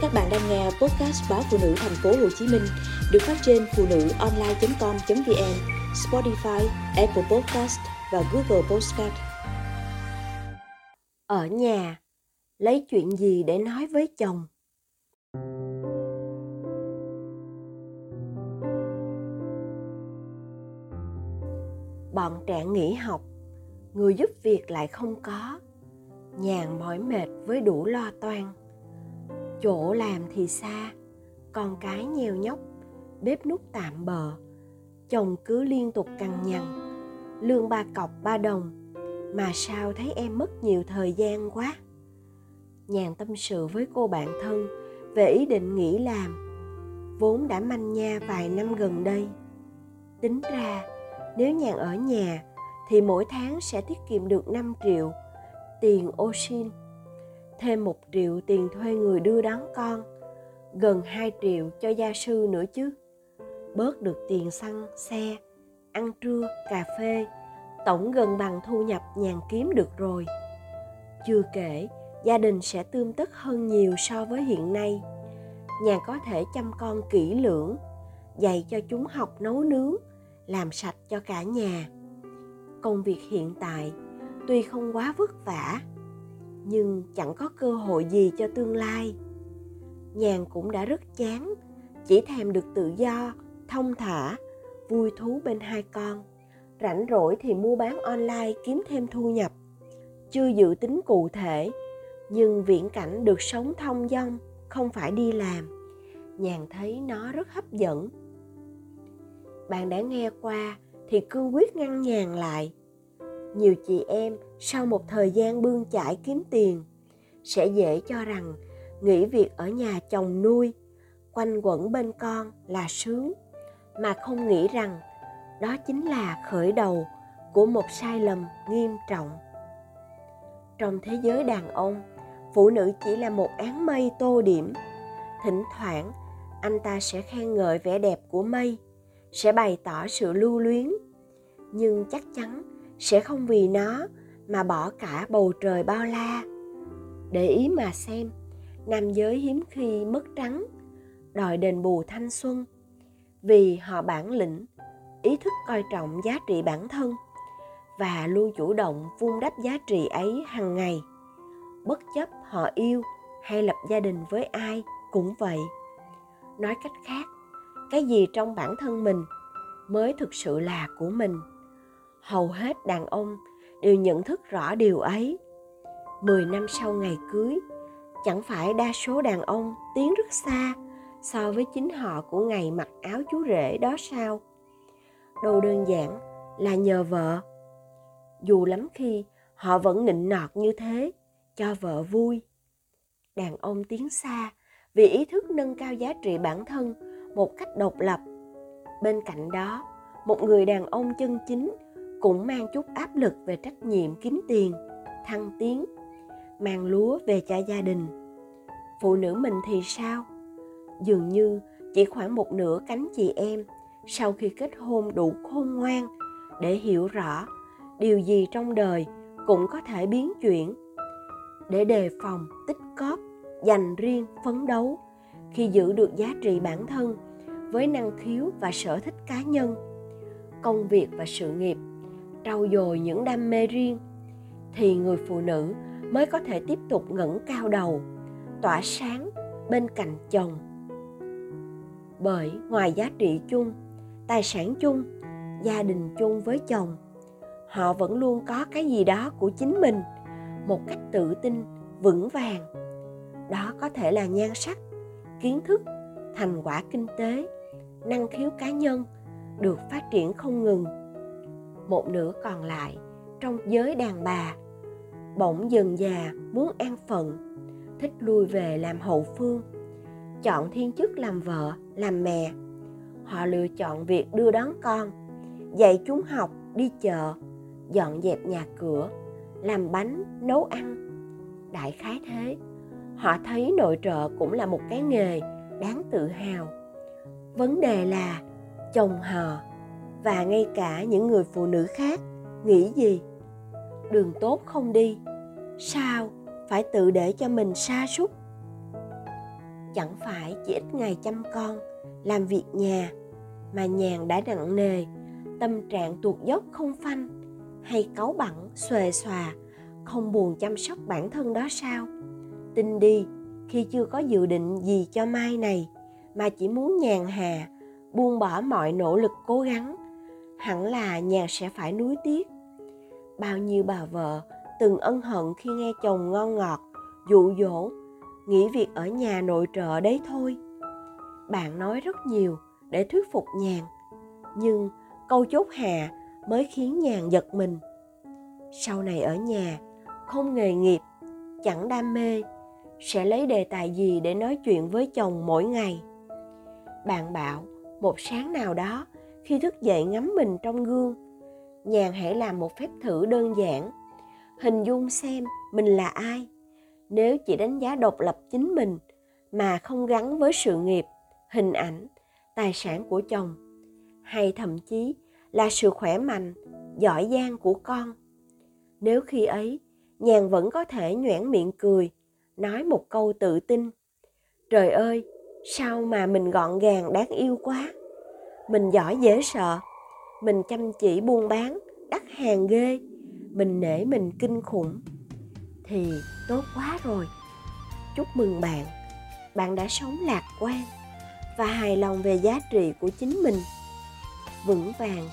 Các bạn đang nghe podcast báo phụ nữ thành phố Hồ Chí Minh được phát trên phụ nữ online.com.vn, Spotify, Apple Podcast và Google Podcast. Ở nhà, lấy chuyện gì để nói với chồng? Bọn trẻ nghỉ học, người giúp việc lại không có. Nhàn mỏi mệt với đủ lo toan chỗ làm thì xa, con cái nheo nhóc, bếp nút tạm bờ, chồng cứ liên tục cằn nhằn, lương ba cọc ba đồng, mà sao thấy em mất nhiều thời gian quá. Nhàn tâm sự với cô bạn thân về ý định nghỉ làm, vốn đã manh nha vài năm gần đây. Tính ra, nếu nhàn ở nhà thì mỗi tháng sẽ tiết kiệm được 5 triệu tiền ô xin thêm một triệu tiền thuê người đưa đón con, gần 2 triệu cho gia sư nữa chứ. Bớt được tiền xăng, xe, ăn trưa, cà phê, tổng gần bằng thu nhập nhàn kiếm được rồi. Chưa kể, gia đình sẽ tươm tất hơn nhiều so với hiện nay. Nhà có thể chăm con kỹ lưỡng, dạy cho chúng học nấu nướng, làm sạch cho cả nhà. Công việc hiện tại tuy không quá vất vả, nhưng chẳng có cơ hội gì cho tương lai. Nhàn cũng đã rất chán, chỉ thèm được tự do, thông thả, vui thú bên hai con. Rảnh rỗi thì mua bán online kiếm thêm thu nhập. Chưa dự tính cụ thể, nhưng viễn cảnh được sống thông dong, không phải đi làm. Nhàn thấy nó rất hấp dẫn. Bạn đã nghe qua thì cương quyết ngăn nhàn lại nhiều chị em sau một thời gian bươn chải kiếm tiền, sẽ dễ cho rằng nghỉ việc ở nhà chồng nuôi, quanh quẩn bên con là sướng, mà không nghĩ rằng đó chính là khởi đầu của một sai lầm nghiêm trọng. Trong thế giới đàn ông, phụ nữ chỉ là một áng mây tô điểm. Thỉnh thoảng, anh ta sẽ khen ngợi vẻ đẹp của mây, sẽ bày tỏ sự lưu luyến, nhưng chắc chắn sẽ không vì nó mà bỏ cả bầu trời bao la. Để ý mà xem, nam giới hiếm khi mất trắng, đòi đền bù thanh xuân, vì họ bản lĩnh, ý thức coi trọng giá trị bản thân và luôn chủ động vun đắp giá trị ấy hàng ngày. Bất chấp họ yêu hay lập gia đình với ai cũng vậy. Nói cách khác, cái gì trong bản thân mình mới thực sự là của mình? Hầu hết đàn ông đều nhận thức rõ điều ấy. Mười năm sau ngày cưới, chẳng phải đa số đàn ông tiến rất xa so với chính họ của ngày mặc áo chú rể đó sao? Đâu đơn giản là nhờ vợ. Dù lắm khi họ vẫn nịnh nọt như thế, cho vợ vui. Đàn ông tiến xa vì ý thức nâng cao giá trị bản thân một cách độc lập. Bên cạnh đó, một người đàn ông chân chính cũng mang chút áp lực về trách nhiệm kiếm tiền, thăng tiến, mang lúa về cho gia đình. Phụ nữ mình thì sao? Dường như chỉ khoảng một nửa cánh chị em sau khi kết hôn đủ khôn ngoan để hiểu rõ điều gì trong đời cũng có thể biến chuyển. Để đề phòng, tích cóp, dành riêng phấn đấu, khi giữ được giá trị bản thân với năng khiếu và sở thích cá nhân, công việc và sự nghiệp trau dồi những đam mê riêng, thì người phụ nữ mới có thể tiếp tục ngẩng cao đầu, tỏa sáng bên cạnh chồng. Bởi ngoài giá trị chung, tài sản chung, gia đình chung với chồng, họ vẫn luôn có cái gì đó của chính mình, một cách tự tin, vững vàng. Đó có thể là nhan sắc, kiến thức, thành quả kinh tế, năng khiếu cá nhân được phát triển không ngừng một nửa còn lại trong giới đàn bà. Bỗng dần già, muốn an phận, thích lui về làm hậu phương. Chọn thiên chức làm vợ, làm mẹ. Họ lựa chọn việc đưa đón con, dạy chúng học, đi chợ, dọn dẹp nhà cửa, làm bánh, nấu ăn. Đại khái thế, họ thấy nội trợ cũng là một cái nghề đáng tự hào. Vấn đề là chồng họ và ngay cả những người phụ nữ khác. Nghĩ gì? Đường tốt không đi. Sao? Phải tự để cho mình sa sút. Chẳng phải chỉ ít ngày chăm con, làm việc nhà, mà nhàn đã nặng nề, tâm trạng tuột dốc không phanh, hay cáu bẳn xuề xòa, không buồn chăm sóc bản thân đó sao? Tin đi, khi chưa có dự định gì cho mai này, mà chỉ muốn nhàn hà, buông bỏ mọi nỗ lực cố gắng hẳn là nhà sẽ phải nuối tiếc. Bao nhiêu bà vợ từng ân hận khi nghe chồng ngon ngọt, dụ dỗ, nghỉ việc ở nhà nội trợ đấy thôi. Bạn nói rất nhiều để thuyết phục nhàn, nhưng câu chốt hạ mới khiến nhàn giật mình. Sau này ở nhà, không nghề nghiệp, chẳng đam mê, sẽ lấy đề tài gì để nói chuyện với chồng mỗi ngày? Bạn bảo, một sáng nào đó khi thức dậy ngắm mình trong gương, nhàn hãy làm một phép thử đơn giản. Hình dung xem mình là ai. Nếu chỉ đánh giá độc lập chính mình mà không gắn với sự nghiệp, hình ảnh, tài sản của chồng, hay thậm chí là sự khỏe mạnh, giỏi giang của con. Nếu khi ấy, nhàn vẫn có thể nhoẻn miệng cười, nói một câu tự tin. Trời ơi, sao mà mình gọn gàng, đáng yêu quá mình giỏi dễ sợ. Mình chăm chỉ buôn bán, đắt hàng ghê. Mình nể mình kinh khủng. Thì tốt quá rồi. Chúc mừng bạn. Bạn đã sống lạc quan và hài lòng về giá trị của chính mình. Vững vàng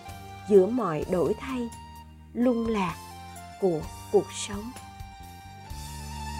giữa mọi đổi thay, lung lạc của cuộc sống.